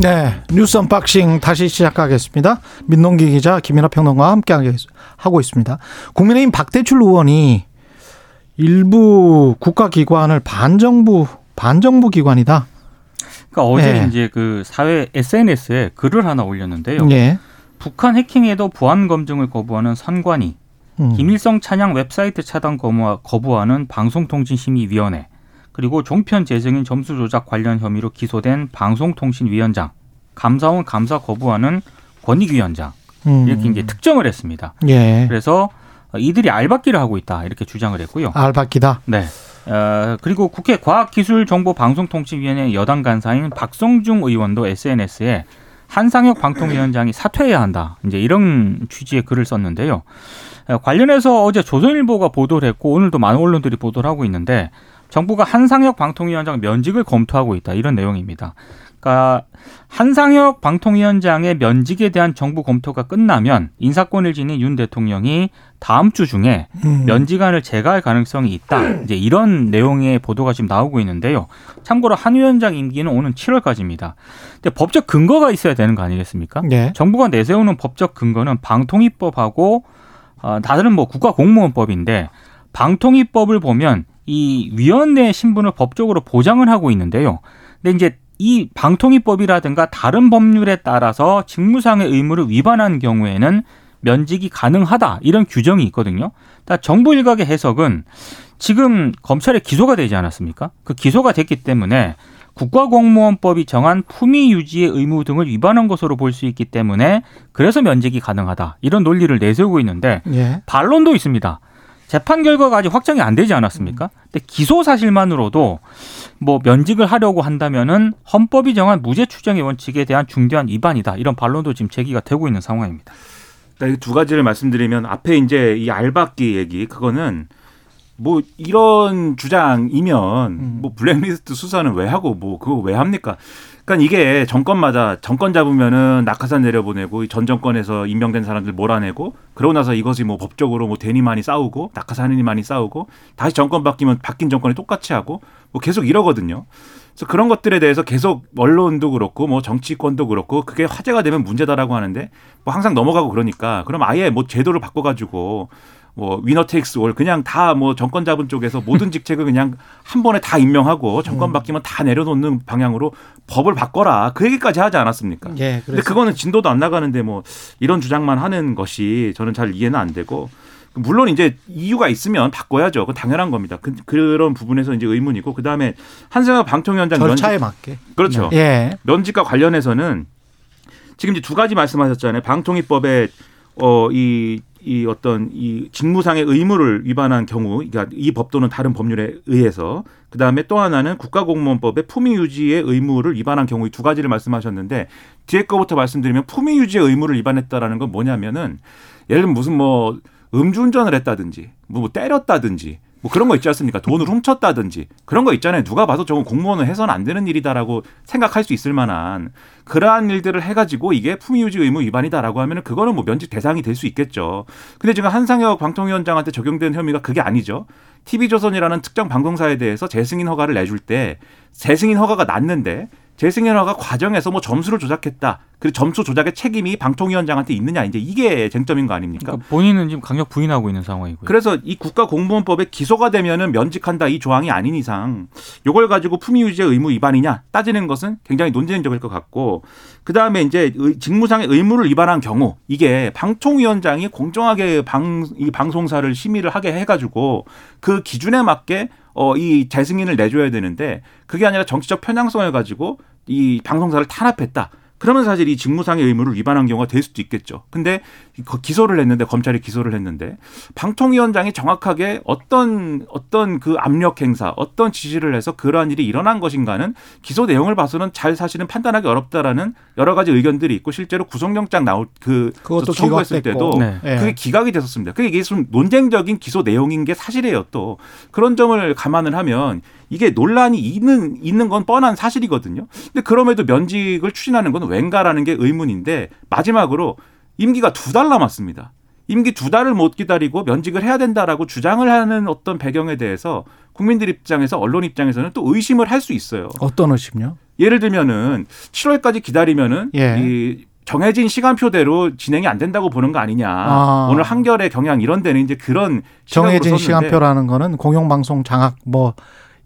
네, 뉴스 언박싱 다시 시작하겠습니다. 민동기 기자 김민하 평론가와 함께 하고 있습니다. 국민의힘 박대출 의원이 일부 국가기관을 반정부 반정부 기관이다. 그러니까 어제 네. 이제 그 사회 SNS에 글을 하나 올렸는데요. 네. 북한 해킹에도 보안 검증을 거부하는 선관위, 음. 김일성 찬양 웹사이트 차단 거부하는 방송통신심의위원회, 그리고 종편 재생인 점수 조작 관련 혐의로 기소된 방송통신위원장, 감사원 감사 거부하는 권익위원장 음. 이렇게 이제 특정을 했습니다. 예. 그래서 이들이 알박기를 하고 있다 이렇게 주장을 했고요. 알박기다. 네. 어, 그리고 국회 과학기술정보방송통신위원회 여당 간사인 박성중 의원도 SNS에 한상혁 방통위원장이 사퇴해야 한다. 이제 이런 취지의 글을 썼는데요. 어, 관련해서 어제 조선일보가 보도를 했고 오늘도 많은 언론들이 보도를 하고 있는데 정부가 한상혁 방통위원장 면직을 검토하고 있다 이런 내용입니다. 그러니까 한상혁 방통위원장의 면직에 대한 정부 검토가 끝나면 인사권을 지닌 윤 대통령이 다음 주 중에 음. 면직안을 제거할 가능성이 있다. 이제 이런 내용의 보도가 지금 나오고 있는데요. 참고로 한 위원장 임기는 오는 7월까지입니다. 근데 법적 근거가 있어야 되는 거 아니겠습니까? 네. 정부가 내세우는 법적 근거는 방통위법하고 어, 다른 뭐 국가공무원법인데 방통위법을 보면 이 위원회 신분을 법적으로 보장을 하고 있는데요. 근데 이제 이 방통위법이라든가 다른 법률에 따라서 직무상의 의무를 위반한 경우에는 면직이 가능하다 이런 규정이 있거든요. 정부 일각의 해석은 지금 검찰에 기소가 되지 않았습니까? 그 기소가 됐기 때문에 국가공무원법이 정한 품위 유지의 의무 등을 위반한 것으로 볼 수 있기 때문에 그래서 면직이 가능하다 이런 논리를 내세우고 있는데 예. 반론도 있습니다. 재판 결과가 아직 확정이 안 되지 않았습니까? 근데 기소 사실만으로도 뭐 면직을 하려고 한다면은 헌법이 정한 무죄 추정의 원칙에 대한 중대한 위반이다. 이런 반론도 지금 제기가 되고 있는 상황입니다. 두 가지를 말씀드리면 앞에 이제 이 알박기 얘기 그거는 뭐 이런 주장이면 음. 뭐 블랙리스트 수사는 왜 하고 뭐 그거 왜 합니까? 그러니까 이게 정권마다 정권 잡으면은 낙하산 내려보내고 전 정권에서 임명된 사람들 몰아내고 그러고 나서 이것이 뭐 법적으로 뭐 대니 많이 싸우고 낙하산이 많이 싸우고 다시 정권 바뀌면 바뀐 정권이 똑같이 하고 뭐 계속 이러거든요. 그래서 그런 것들에 대해서 계속 언론도 그렇고 뭐 정치권도 그렇고 그게 화제가 되면 문제다라고 하는데 뭐 항상 넘어가고 그러니까 그럼 아예 뭐 제도를 바꿔가지고 뭐 위너 테이크스 올 그냥 다 뭐 정권 잡은 쪽에서 모든 직책을 그냥 한 번에 다 임명하고 정권 음. 바뀌면 다 내려놓는 방향으로 법을 바꿔라 그 얘기까지 하지 않았습니까? 예, 근데 그거는 진도도 안 나가는데 뭐 이런 주장만 하는 것이 저는 잘 이해는 안 되고 물론 이제 이유가 있으면 바꿔야죠. 그 당연한 겁니다. 그, 런 부분에서 이제 의문이고 그 다음에 한승화 방통위원장 절차에 면직, 맞게 그렇죠. 예. 면직과 관련해서는 지금 이제 두 가지 말씀하셨잖아요. 방통위법에 어 이 이 어떤 이 직무상의 의무를 위반한 경우, 그러니까 이 법도는 다른 법률에 의해서 그 다음에 또 하나는 국가공무원법의 품위 유지의 의무를 위반한 경우 이두 가지를 말씀하셨는데 뒤에 거부터 말씀드리면 품위 유지의 의무를 위반했다라는 건 뭐냐면은 예를 들면 무슨 뭐 음주운전을 했다든지 뭐 때렸다든지 뭐 그런 거 있지 않습니까? 돈을 훔쳤다든지 그런 거 있잖아요. 누가 봐도 저건 공무원은 해서는 안 되는 일이다라고 생각할 수 있을 만한 그러한 일들을 해가지고 이게 품위유지 의무 위반이다라고 하면은 그거는 뭐 면직 대상이 될 수 있겠죠. 근데 지금 한상혁 방통위원장한테 적용된 혐의가 그게 아니죠. TV조선이라는 특정 방송사에 대해서 재승인 허가를 내줄 때 재승인 허가가 났는데 재승인허가 과정에서 뭐 점수를 조작했다. 그리고 점수 조작의 책임이 방통위원장한테 있느냐 이제 이게 쟁점인 거 아닙니까? 그러니까 본인은 지금 강력 부인하고 있는 상황이고요. 그래서 이 국가공무원법에 기소가 되면은 면직한다 이 조항이 아닌 이상 이걸 가지고 품위 유지의 의무 위반이냐 따지는 것은 굉장히 논쟁적일 것 같고 그 다음에 이제 직무상의 의무를 위반한 경우 이게 방통위원장이 공정하게 방 이 방송사를 심의를 하게 해가지고 그 기준에 맞게 어, 이 재승인을 내줘야 되는데 그게 아니라 정치적 편향성을 가지고 이 방송사를 탄압했다. 그러면 사실 이 직무상의 의무를 위반한 경우가 될 수도 있겠죠. 근데 기소를 했는데 검찰이 기소를 했는데 방통위원장이 정확하게 어떤 어떤 그 압력 행사, 어떤 지시를 해서 그러한 일이 일어난 것인가는 기소 내용을 봐서는 잘 사실은 판단하기 어렵다라는 여러 가지 의견들이 있고 실제로 구속영장 나올 그 그것도 청구했을 때도 네. 그게 기각이 됐었습니다. 그게 이게 좀 논쟁적인 기소 내용인 게 사실이에요. 또 그런 점을 감안을 하면 이게 논란이 있는 있는 건 뻔한 사실이거든요. 근데 그럼에도 면직을 추진하는 건 왠가라는 게 의문인데 마지막으로 임기가 두 달 남았습니다. 임기 두 달을 못 기다리고 면직을 해야 된다라고 주장을 하는 어떤 배경에 대해서 국민들 입장에서 언론 입장에서는 또 의심을 할 수 있어요. 어떤 의심요? 예를 들면은 7월까지 기다리면은 예. 이 정해진 시간표대로 진행이 안 된다고 보는 거 아니냐. 아. 오늘 한겨레 경향 이런 데는 이제 그런 정해진 시간표라는 거는 공영방송 장악 뭐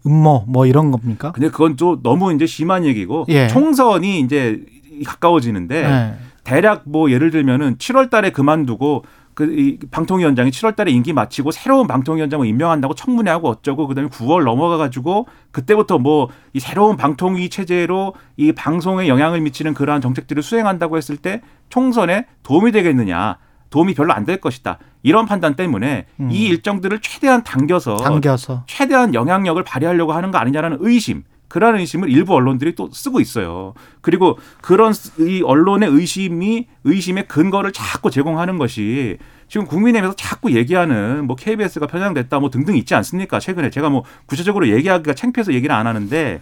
음모 뭐 이런 겁니까? 근데 그건 또 너무 이제 심한 얘기고 예. 총선이 이제 가까워지는데 네. 대략 뭐 예를 들면은 7월 달에 그만두고 그이 방통위원장이 7월 달에 임기 마치고 새로운 방통위원장을 임명한다고 청문회하고 어쩌고 그다음에 9월 넘어가 가지고 그때부터 뭐 이 새로운 방통위 체제로 이 방송에 영향을 미치는 그러한 정책들을 수행한다고 했을 때 총선에 도움이 되겠느냐 도움이 별로 안 될 것이다 이런 판단 때문에 음. 이 일정들을 최대한 당겨서 당겨서 최대한 영향력을 발휘하려고 하는 거 아니냐라는 의심. 그러한 의심을 일부 언론들이 또 쓰고 있어요. 그리고 그런 이 언론의 의심이 의심의 근거를 자꾸 제공하는 것이 지금 국민의힘에서 자꾸 얘기하는 뭐 KBS가 편향됐다 뭐 등등 있지 않습니까? 최근에 제가 뭐 구체적으로 얘기하기가 창피해서 얘기를 안 하는데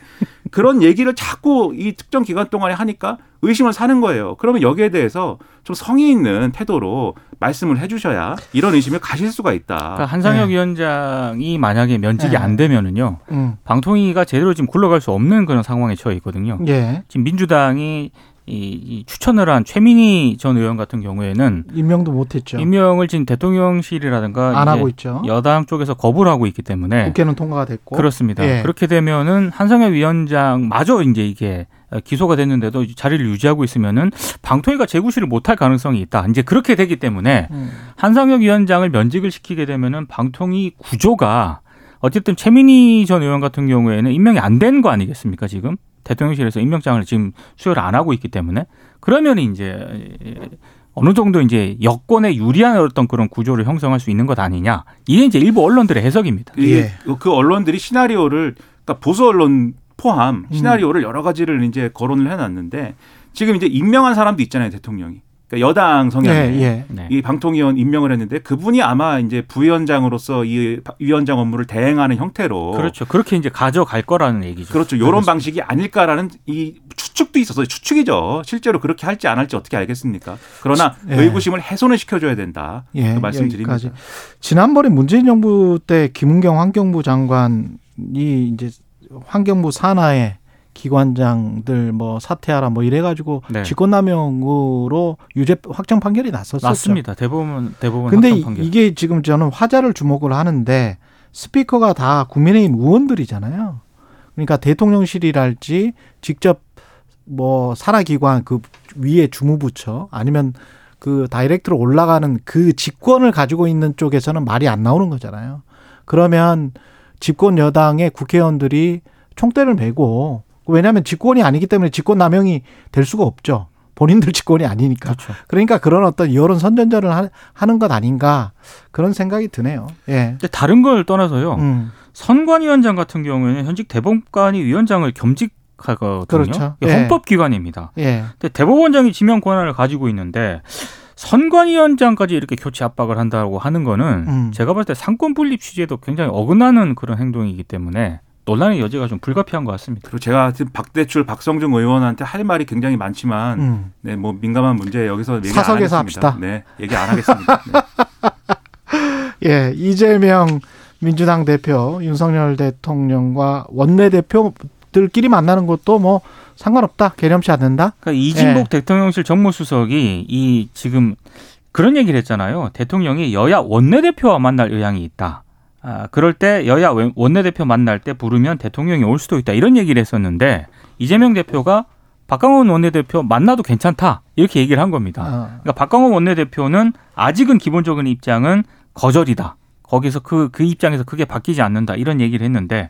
그런 얘기를 자꾸 이 특정 기간 동안에 하니까 의심을 사는 거예요. 그러면 여기에 대해서 좀 성의 있는 태도로 말씀을 해주셔야 이런 의심을 가실 수가 있다. 그러니까 한상혁 네. 위원장이 만약에 면직이 네. 안 되면은요. 음. 방통위가 제대로 지금 굴러갈 수 없는 그런 상황에 처해 있거든요. 예. 지금 민주당이 이, 이 추천을 한 최민희 전 의원 같은 경우에는 임명도 못했죠. 임명을 지금 대통령실이라든가 안 하고 있죠. 여당 쪽에서 거부를 하고 있기 때문에 국회는 통과가 됐고 그렇습니다. 예. 그렇게 되면은 한상혁 위원장 마저 이제 이게 기소가 됐는데도 자리를 유지하고 있으면은 방통위가 재구시를 못할 가능성이 있다. 이제 그렇게 되기 때문에 음. 한상혁 위원장을 면직을 시키게 되면은 방통위 구조가 어쨌든 최민희 전 의원 같은 경우에는 임명이 안 된 거 아니겠습니까 지금 대통령실에서 임명장을 지금 수여를 안 하고 있기 때문에 그러면 이제 어느 정도 이제 여권에 유리한 어떤 그런 구조를 형성할 수 있는 것 아니냐 이게 이제 일부 언론들의 해석입니다. 이게 예. 그 언론들이 시나리오를 그러니까 보수 언론 포함 음. 시나리오를 여러 가지를 이제 거론을 해놨는데 지금 이제 임명한 사람도 있잖아요 대통령이 그러니까 여당 성향의 예, 예. 네. 이 방통위원 임명을 했는데 그분이 아마 이제 부위원장으로서 이 위원장 업무를 대행하는 형태로 그렇죠. 그렇게 이제 가져갈 거라는 얘기죠. 그렇죠. 이런 방식이 아닐까라는 이 추측도 있어서 추측이죠. 실제로 그렇게 할지 안 할지 어떻게 알겠습니까? 그러나 예. 의구심을 해소는 시켜줘야 된다. 예, 그 말씀드립니다. 여기까지. 지난번에 문재인 정부 때 김은경 환경부 장관이 이제 환경부 산하의 기관장들 뭐 사퇴하라 뭐 이래가지고 네. 직권남용으로 유죄 확정 판결이 났었었죠. 맞습니다. 대부분 대부분 근데 이-. 이게 지금 저는 화자를 주목을 하는데 스피커가 다 국민의힘 의원들이잖아요. 그러니까 대통령실이랄지 직접 뭐 산하기관 그 위에 주무부처 아니면 그 다이렉트로 올라가는 그 직권을 가지고 있는 쪽에서는 말이 안 나오는 거잖아요. 그러면 집권 여당의 국회의원들이 총대를 메고 왜냐하면 직권이 아니기 때문에 직권 남용이 될 수가 없죠. 본인들 직권이 아니니까. 그렇죠. 그러니까 그런 어떤 여론 선전전을 하- 하는 것 아닌가 그런 생각이 드네요. 예. 다른 걸 떠나서요. 음. 선관위원장 같은 경우에는 현직 대법관이 위원장을 겸직하거든요. 그렇죠. 예. 헌법기관입니다. 예. 근데 대법원장이 지명 권한을 가지고 있는데 선관위원장까지 이렇게 교체 압박을 한다고 하는 거는 음. 제가 봤을 때 삼권 분립 취지에도 굉장히 어긋나는 그런 행동이기 때문에 논란의 여지가 좀 불가피한 것 같습니다. 그리고 제가 지금 박대출, 박성중 의원한테 할 말이 굉장히 많지만 음. 네, 뭐 민감한 문제 여기서 얘기 사석에서 안 하겠습니다. 합시다. 네, 얘기 안 하겠습니다. 네. 예. 이재명 민주당 대표, 윤석열 대통령과 원내 대표들끼리 만나는 것도 뭐 상관없다. 개념치 않는다. 그러니까 이진복 예. 대통령실 정무수석이 이 지금 그런 얘기를 했잖아요. 대통령이 여야 원내 대표와 만날 의향이 있다. 아, 그럴 때 여야 원- 원내대표 만날 때 부르면 대통령이 올 수도 있다. 이런 얘기를 했었는데 이재명 대표가 박강원 원내대표 만나도 괜찮다. 이렇게 얘기를 한 겁니다. 어. 그러니까 박강원 원내대표는 아직은 기본적인 입장은 거절이다. 거기서 그, 그 입장에서 크게 바뀌지 않는다. 이런 얘기를 했는데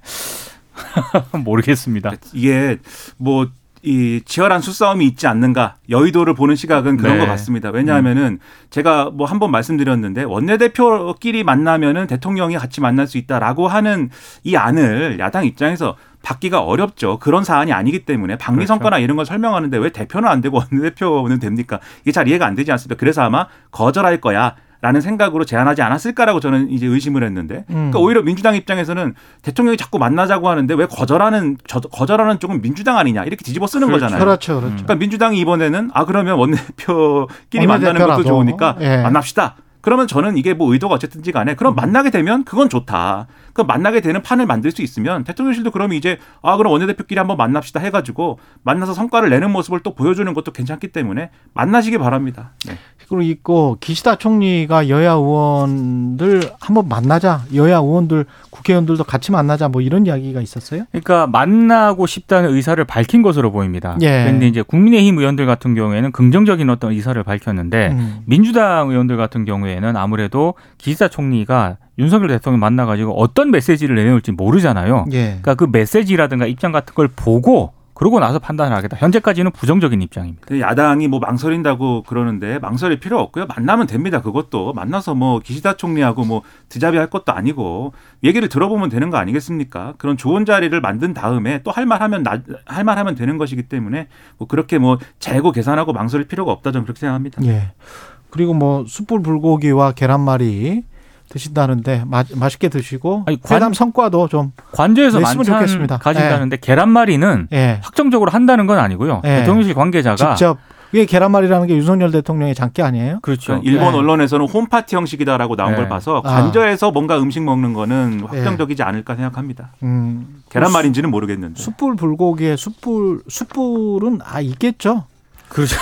모르겠습니다. 이게 뭐 이 치열한 수싸움이 있지 않는가 여의도를 보는 시각은 그런 네. 것 같습니다. 왜냐하면은 제가 뭐 한 번 말씀드렸는데 원내대표끼리 만나면은 대통령이 같이 만날 수 있다라고 하는 이 안을 야당 입장에서 받기가 어렵죠. 그런 사안이 아니기 때문에 방미 성과나 이런 걸 설명하는데 왜 대표는 안 되고 원내대표는 됩니까? 이게 잘 이해가 안 되지 않습니까? 그래서 아마 거절할 거야. 라는 생각으로 제안하지 않았을까라고 저는 이제 의심을 했는데 음. 그러니까 오히려 민주당 입장에서는 대통령이 자꾸 만나자고 하는데 왜 거절하는 저, 거절하는 쪽은 민주당 아니냐 이렇게 뒤집어 쓰는 그렇죠. 거잖아요. 그렇죠. 그렇죠. 그러니까 민주당이 이번에는 아 그러면 원내대표끼리 만나는. 것도 좋으니까 예. 만납시다. 그러면 저는 이게 뭐 의도가 어쨌든지 간에 그럼 만나게 되면 그건 좋다. 그 만나게 되는 판을 만들 수 있으면 대통령실도 그럼 이제 아 그럼 원내대표끼리 한번 만납시다 해가지고 만나서 성과를 내는 모습을 또 보여주는 것도 괜찮기 때문에 만나시기 바랍니다. 네. 그리고 있고 기시다 총리가 여야 의원들 한번 만나자 여야 의원들 국회의원들도 같이 만나자 뭐 이런 이야기가 있었어요. 그러니까 만나고 싶다는 의사를 밝힌 것으로 보입니다. 예. 그런데 이제 국민의힘 의원들 같은 경우에는 긍정적인 어떤 의사를 밝혔는데 음. 민주당 의원들 같은 경우에는 아무래도 기시다 총리가 윤석열 대통령 만나가지고 어떤 메시지를 내놓을지 모르잖아요. 예. 그러니까 그 메시지라든가 입장 같은 걸 보고 그러고 나서 판단을 하겠다. 현재까지는 부정적인 입장입니다. 야당이 뭐 망설인다고 그러는데 망설일 필요 없고요. 만나면 됩니다. 그것도 만나서 뭐 기시다 총리하고 뭐 드자비 할 것도 아니고 얘기를 들어보면 되는 거 아니겠습니까? 그런 좋은 자리를 만든 다음에 또 할 말하면 할 말하면 되는 것이기 때문에 뭐 그렇게 뭐 재고 계산하고 망설일 필요가 없다 저는 그렇게 생각합니다. 예. 그리고 뭐 숯불 불고기와 계란말이 드신다는데 마, 맛있게 드시고 아니, 관- 회담 성과도 좀 관저에서 만찬 좋겠습니다. 가진다는데 계란말이는 예. 확정적으로 한다는 건 아니고요. 예. 대통령실 관계자가 직접 이게 계란말이라는 게 윤석열 대통령의 장기 아니에요? 그렇죠. 그러니까 일본 네. 언론에서는 홈파티 형식이다라고 나온 네. 걸 봐서 아. 관저에서 뭔가 음식 먹는 거는 확정적이지 않을까 생각합니다. 음. 계란말인지는 모르겠는데. 숯불 불고기에 숯불 숯불은 아 있겠죠. 그렇죠.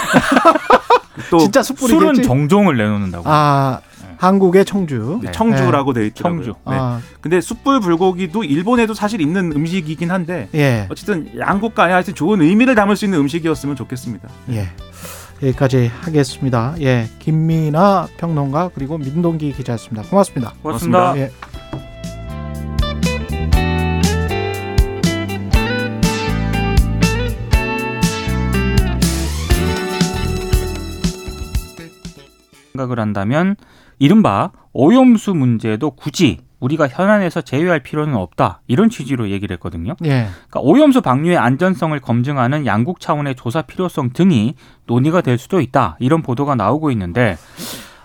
또 진짜 숯불이겠지. 술은 정종을 내놓는다고. 아 한국의 청주. 네. 청주라고 돼 있더라고요. 청주. 네. 아, 근데 숯불 불고기도 일본에도 사실 있는 음식이긴 한데 예. 어쨌든 양국 간에 하여튼 좋은 의미를 담을 수 있는 음식이었으면 좋겠습니다. 예. 여기까지 하겠습니다. 예. 김민아 평론가 그리고 민동기 기자였습니다. 고맙습니다. 고맙습니다. 예. 생각을 한다면 이른바 오염수 문제도 굳이 우리가 현안에서 제외할 필요는 없다 이런 취지로 얘기를 했거든요. 예. 그러니까 오염수 방류의 안전성을 검증하는 양국 차원의 조사 필요성 등이 논의가 될 수도 있다 이런 보도가 나오고 있는데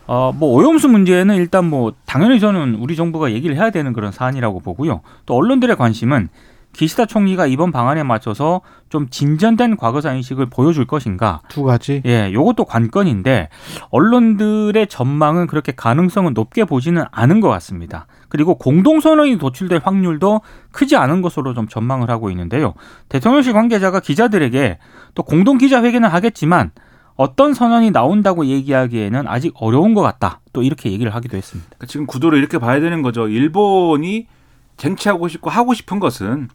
어 뭐 오염수 문제는 일단 뭐 당연히 저는 우리 정부가 얘기를 해야 되는 그런 사안이라고 보고요. 또 언론들의 관심은 기시다 총리가 이번 방안에 맞춰서 좀 진전된 과거사 인식을 보여줄 것인가 두 가지. 예, 요것도 관건인데 언론들의 전망은 그렇게 가능성은 높게 보지는 않은 것 같습니다. 그리고 공동선언이 도출될 확률도 크지 않은 것으로 좀 전망을 하고 있는데요. 대통령실 관계자가 기자들에게 또 공동 기자회견을 하겠지만 어떤 선언이 나온다고 얘기하기에는 아직 어려운 것 같다. 또 이렇게 얘기를 하기도 했습니다. 그러니까 지금 구도를 이렇게 봐야 되는 거죠. 일본이 쟁취하고 싶고 하고 싶은 것은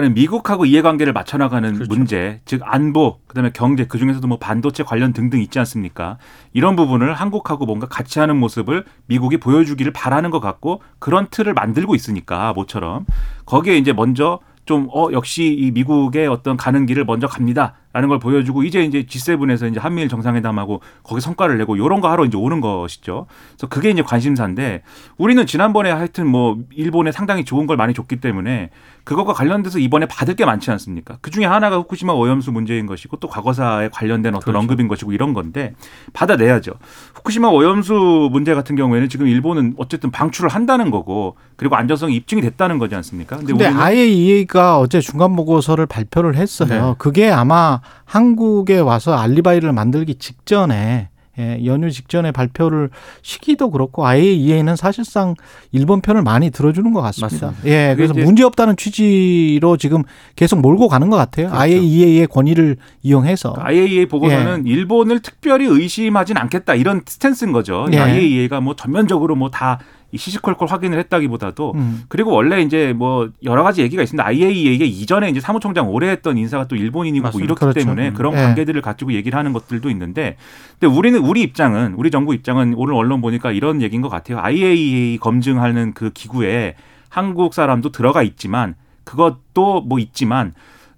그러니까 미국하고 이해관계를 맞춰나가는 그렇죠. 문제, 즉 안보, 그다음에 경제, 그 중에서도 뭐 반도체 관련 등등 있지 않습니까? 이런 부분을 한국하고 뭔가 같이 하는 모습을 미국이 보여주기를 바라는 것 같고 그런 틀을 만들고 있으니까 모처럼 거기에 이제 먼저 좀 어 역시 이 미국의 어떤 가는 길을 먼저 갑니다 라는 걸 보여주고 이제 이제 G7에서 이제 한미일 정상회담하고 거기 성과를 내고 요런 거 하러 이제 오는 것이죠. 그래서 그게 이제 관심사인데 우리는 지난번에 하여튼 뭐 일본에 상당히 좋은 걸 많이 줬기 때문에 그것과 관련돼서 이번에 받을 게 많지 않습니까? 그 중에 하나가 후쿠시마 오염수 문제인 것이고 또 과거사에 관련된 어떤 그렇죠. 언급인 것이고 이런 건데 받아내야죠. 후쿠시마 오염수 문제 같은 경우에는 지금 일본은 어쨌든 방출을 한다는 거고 그리고 안전성이 입증이 됐다는 거지 않습니까? 근데 우리는 IAEA가 어제 중간 보고서를 발표를 했어요. 네. 그게 아마 한국에 와서 알리바이를 만들기 직전에 예, 연휴 직전에 발표를 시기도 그렇고 IAEA는 사실상 일본 편을 많이 들어주는 것 같습니다. 맞습니다. 예, 그래서 문제 없다는 취지로 지금 계속 몰고 가는 것 같아요. 그렇죠. IAEA의 권위를 이용해서. IAEA 보고서는 일본을 특별히 의심하진 않겠다 이런 스탠스인 거죠. 예. IAEA가 뭐 전면적으로 뭐 다 시시콜콜 확인을 했다기보다도 음. 그리고 원래 이제 뭐 여러 가지 얘기가 있습니다. IAEA가 이전에 이제 사무총장 오래 했던 인사가 또 일본인이고 뭐. 이렇기 그렇죠. 때문에 음. 그런 예. 관계들을 가지고 얘기를 하는 것들도 있는데 근데 우리는 우리 입장은 우리 정부 입장은 오늘 언론 보니까 이런 얘기인 것 같아요. IAEA 검증하는 그 기구에 한국 사람도 들어가 있지만 그것도 뭐 있지만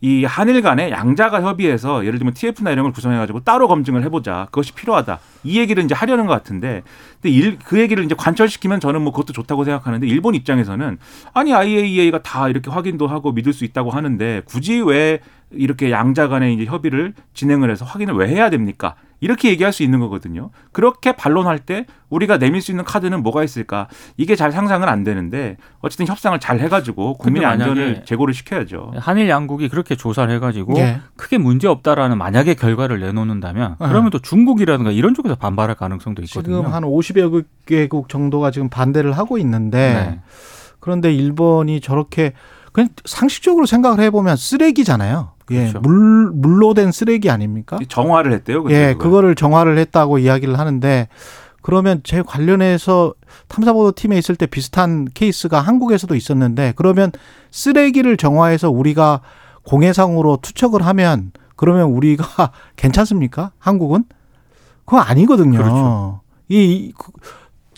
이 한일 간의 양자가 협의해서 예를 들면 TF나 이런 걸 구성해가지고 따로 검증을 해보자. 그것이 필요하다. 이 얘기를 이제 하려는 것 같은데, 근데 일, 그 얘기를 이제 관철시키면 저는 뭐 그것도 좋다고 생각하는데 일본 입장에서는 아니 IAEA가 다 이렇게 확인도 하고 믿을 수 있다고 하는데 굳이 왜 이렇게 양자 간의 이제 협의를 진행을 해서 확인을 왜 해야 됩니까? 이렇게 얘기할 수 있는 거거든요. 그렇게 반론할 때 우리가 내밀 수 있는 카드는 뭐가 있을까? 이게 잘 상상은 안 되는데 어쨌든 협상을 잘 해가지고 국민의 안전을 제고를 시켜야죠. 한일 양국이 그렇게 조사를 해가지고 예. 크게 문제 없다라는 만약에 결과를 내놓는다면 어. 그러면 또 중국이라든가 이런 쪽에서 반발할 가능성도 있거든요. 지금 한 50여 개국 정도가 지금 반대를 하고 있는데 네. 그런데 일본이 저렇게 그냥 상식적으로 생각을 해보면 쓰레기잖아요. 예, 그렇죠. 물 물로 된 쓰레기 아닙니까? 정화를 했대요. 근데 예, 그걸. 그거를 정화를 했다고 이야기를 하는데 그러면 제 관련해서 탐사보도 팀에 있을 때 비슷한 케이스가 한국에서도 있었는데 그러면 쓰레기를 정화해서 우리가 공해상으로 투척을 하면 그러면 우리가 괜찮습니까? 한국은 그거 아니거든요. 그렇죠. 이, 이 그-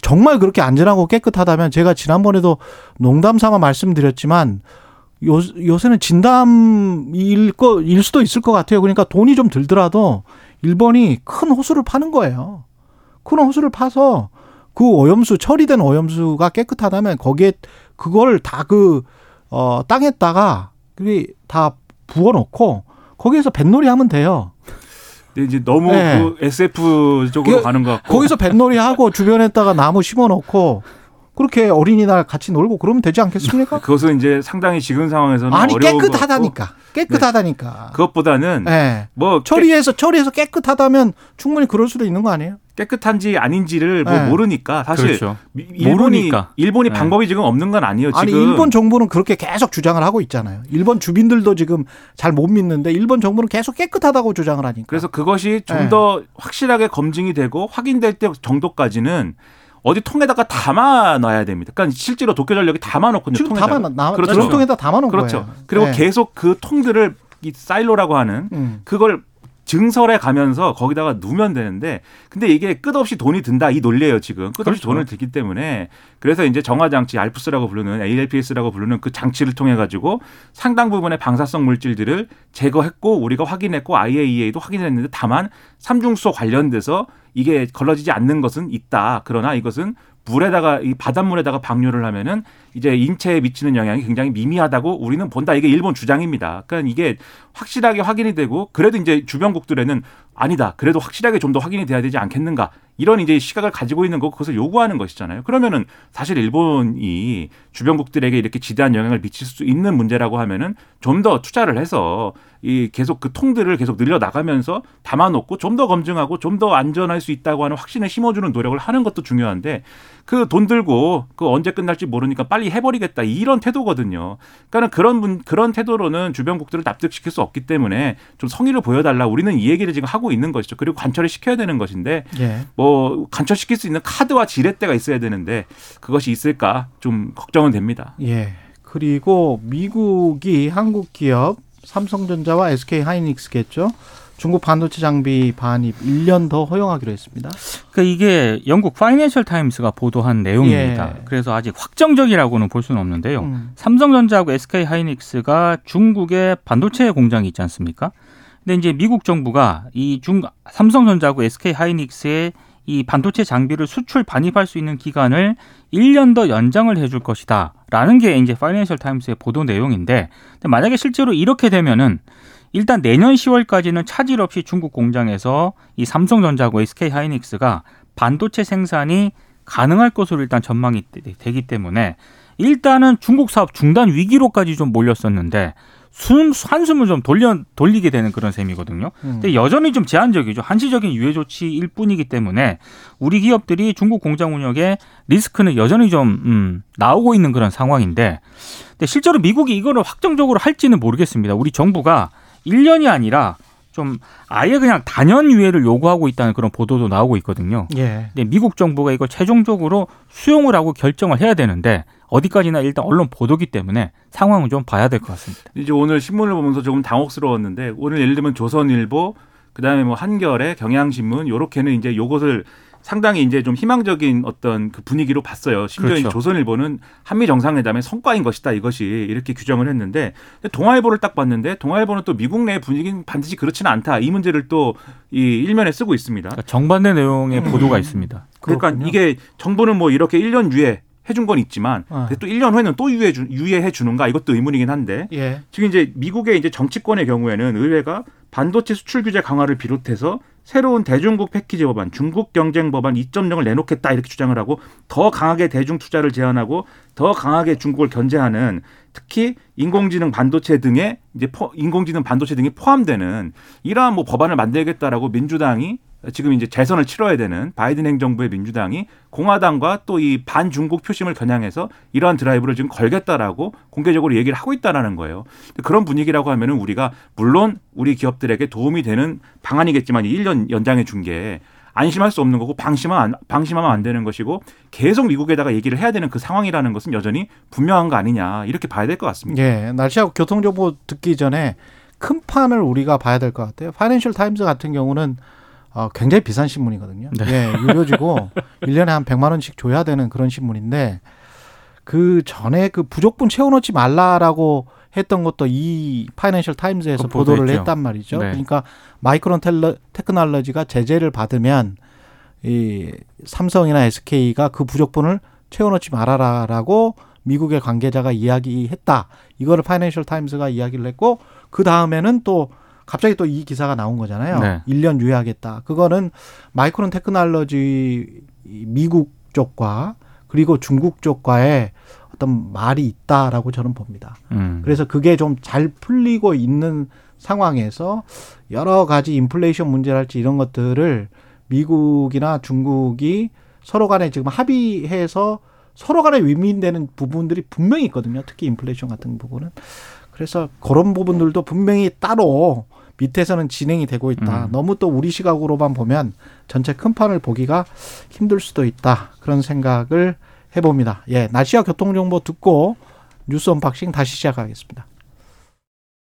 정말 그렇게 안전하고 깨끗하다면 제가 지난번에도 농담 삼아 말씀드렸지만 요, 요새는 진담일 거, 일 수도 있을 것 같아요. 그러니까 돈이 좀 들더라도 일본이 큰 호수를 파는 거예요. 큰 호수를 파서 그 오염수, 처리된 오염수가 깨끗하다면 거기에 그걸 다 그, 어, 땅에다가 그게 다 부어 놓고 거기에서 뱃놀이 하면 돼요. 근데 이제 너무 네. 그 SF 쪽으로 그- 가는 것 같고. 거기서 뱃놀이 하고 주변에다가 나무 심어 놓고 그렇게 어린이날 같이 놀고 그러면 되지 않겠습니까? 그것은 이제 상당히 지금 상황에서는 아니 어려운 것 같고 깨끗하다니까. 깨끗하다니까. 그것보다는 예. 뭐 처리해서 처리해서 깨끗하다면 충분히 그럴 수도 있는 거 아니에요? 깨끗한지 아닌지를 뭐 네. 모르니까 사실 그렇죠. 미- 일본이 모르니까. 일본이 네. 방법이 지금 없는 건 아니에요. 지금 아니 일본 정부는 그렇게 계속 주장을 하고 있잖아요. 일본 주민들도 지금 잘 못 믿는데 일본 정부는 계속 깨끗하다고 주장을 하니까. 그래서 그것이 좀 네. 더 확실하게 검증이 되고 확인될 때 정도까지는 어디 통에다가 담아 놔야 됩니다. 그러니까 실제로 도쿄전력이 담아 놓거든요. 지금 통에다가. 담아 나 그렇죠. 전통에다 담아 놓은 그렇죠. 거예요. 그리고 네. 계속 그 통들을 이 사일로라고 하는 음. 그걸 증설해 가면서 거기다가 누면 되는데 근데 이게 끝없이 돈이 든다 이 논리예요 지금. 끝없이 그렇죠. 돈을 들기 때문에. 그래서 이제 정화 장치 알프스라고 부르는 ALPS라고 부르는 그 장치를 통해 가지고 상당 부분의 방사성 물질들을 제거했고 우리가 확인했고 IAEA도 확인했는데 다만 삼중수소 관련돼서 이게 걸러지지 않는 것은 있다. 그러나 이것은 물에다가 이 바닷물에다가 방류를 하면은 이제 인체에 미치는 영향이 굉장히 미미하다고 우리는 본다. 이게 일본 주장입니다. 그러니까 이게 확실하게 확인이 되고 그래도 이제 주변국들에는 아니다. 그래도 확실하게 좀 더 확인이 돼야 되지 않겠는가. 이런 이제 시각을 가지고 있는 거고 그것을 요구하는 것이잖아요. 그러면은 사실 일본이 주변국들에게 이렇게 지대한 영향을 미칠 수 있는 문제라고 하면은 좀 더 투자를 해서 이 계속 그 통들을 계속 늘려 나가면서 담아놓고 좀 더 검증하고 좀 더 안전할 수 있다고 하는 확신을 심어주는 노력을 하는 것도 중요한데 그 돈 들고 그 언제 끝날지 모르니까 빨리 해버리겠다 이런 태도거든요. 그러니까는 그런 분 그런 태도로는 주변국들을 납득시킬 수 없기 때문에 좀 성의를 보여달라. 우리는 이 얘기를 지금 하고 있는 것이죠. 그리고 관철을 시켜야 되는 것인데 예. 뭐 관철시킬 수 있는 카드와 지렛대가 있어야 되는데 그것이 있을까 좀 걱정은 됩니다. 예. 그리고 미국이 한국 기업 삼성전자와 SK 하이닉스겠죠. 중국 반도체 장비 반입 1년 더 허용하기로 했습니다. 그러니까 이게 영국 파이낸셜 타임스가 보도한 내용입니다. 예. 그래서 아직 확정적이라고는 볼 수는 없는데요. 음. 삼성전자하고 SK 하이닉스가 중국에 반도체 공장이 있지 않습니까? 근데 이제 미국 정부가 이 중 삼성전자하고 SK 하이닉스의 이 반도체 장비를 수출 반입할 수 있는 기간을 1년 더 연장을 해줄 것이다. 라는 게 이제 파이낸셜 타임스의 보도 내용인데 만약에 실제로 이렇게 되면은 일단 내년 10월까지는 차질 없이 중국 공장에서 이 삼성전자하고 SK 하이닉스가 반도체 생산이 가능할 것으로 일단 전망이 되- 되기 때문에 일단은 중국 사업 중단 위기로까지 좀 몰렸었는데 숨 한숨을 좀 돌려 돌리게 되는 그런 셈이거든요. 음. 근데 여전히 좀 제한적이죠. 한시적인 유예 조치일 뿐이기 때문에 우리 기업들이 중국 공장 운영에 리스크는 여전히 좀 음, 나오고 있는 그런 상황인데, 근데 실제로 미국이 이거를 확정적으로 할지는 모르겠습니다. 우리 정부가 1년이 아니라 좀 아예 그냥 단연 유예를 요구하고 있다는 그런 보도도 나오고 있거든요. 예. 근데 미국 정부가 이걸 최종적으로 수용을 하고 결정을 해야 되는데 어디까지나 일단 언론 보도기 때문에 상황은 좀 봐야 될 것 같습니다. 이제 오늘 신문을 보면서 조금 당혹스러웠는데 오늘 예를 들면 조선일보 그다음에 뭐 한겨레 경향신문 요렇게는 이제 요것을 상당히 이제 좀 희망적인 어떤 그 분위기로 봤어요. 심지어 그렇죠. 이 조선일보는 한미 정상회담의 성과인 것이다 이것이 이렇게 규정을 했는데 동아일보를 딱 봤는데 동아일보는 또 미국 내 분위기는 반드시 그렇지는 않다 이 문제를 또 이 일면에 쓰고 있습니다. 그러니까 정반대 내용의 보도가 있습니다. 그러니까 그렇군요. 이게 정부는 뭐 이렇게 1년 유예 해준 건 있지만 어. 또 1년 후에는 또 유예 주, 유예해 주는가 이것도 의문이긴 한데 예. 지금 이제 미국의 이제 정치권의 경우에는 의회가 반도체 수출 규제 강화를 비롯해서 새로운 대중국 패키지 법안, 중국 경쟁 법안 2.0을 내놓겠다 이렇게 주장을 하고 더 강하게 대중 투자를 제한하고 더 강하게 중국을 견제하는 특히 인공지능 반도체 등의 이제 포, 인공지능 반도체 등이 포함되는 이러한 뭐 법안을 만들겠다라고 민주당이 지금 이제 재선을 치러야 되는 바이든 행정부의 민주당이 공화당과 또 이 반중국 표심을 겨냥해서 이러한 드라이브를 지금 걸겠다라고 공개적으로 얘기를 하고 있다라는 거예요. 그런 분위기라고 하면은 우리가 물론 우리 기업들에게 도움이 되는 방안이겠지만 이 1년 연장해 준 게 안심할 수 없는 거고 방심하면 안, 방심하면 안 되는 것이고 계속 미국에다가 얘기를 해야 되는 그 상황이라는 것은 여전히 분명한 거 아니냐 이렇게 봐야 될 것 같습니다. 예, 날씨하고 교통 정보 듣기 전에 큰 판을 우리가 봐야 될 것 같아요. 파이낸셜 타임즈 같은 경우는 어, 굉장히 비싼 신문이거든요. 네. 예, 유료지고 1년에 한 100만 원씩 줘야 되는 그런 신문인데 그 전에 그 부족분 채워놓지 말라라고 했던 것도 이 파이낸셜 타임즈에서 보도를 보도했죠. 했단 말이죠. 네. 그러니까 마이크론 텔러, 테크놀로지가 제재를 받으면 이 삼성이나 SK가 그 부족분을 채워놓지 말아라라고 미국의 관계자가 이야기했다. 이거를 파이낸셜 타임스가 이야기를 했고 그 다음에는 또 갑자기 또 이 기사가 나온 거잖아요. 네. 1년 유예하겠다. 그거는 마이크론 테크놀로지 미국 쪽과 그리고 중국 쪽과의 어떤 deal이 있다라고 저는 봅니다. 음. 그래서 그게 좀 잘 풀리고 있는 상황에서 여러 가지 인플레이션 문제랄지 이런 것들을 미국이나 중국이 서로 간에 지금 합의해서 서로 간에 윈윈되는 부분들이 분명히 있거든요. 특히 인플레이션 같은 부분은. 그래서 그런 부분들도 분명히 따로 밑에서는 진행이 되고 있다. 음. 너무 또 우리 시각으로만 보면 전체 큰 판을 보기가 힘들 수도 있다. 그런 생각을 해봅니다. 예, 날씨와 교통정보 듣고 뉴스 언박싱 다시 시작하겠습니다.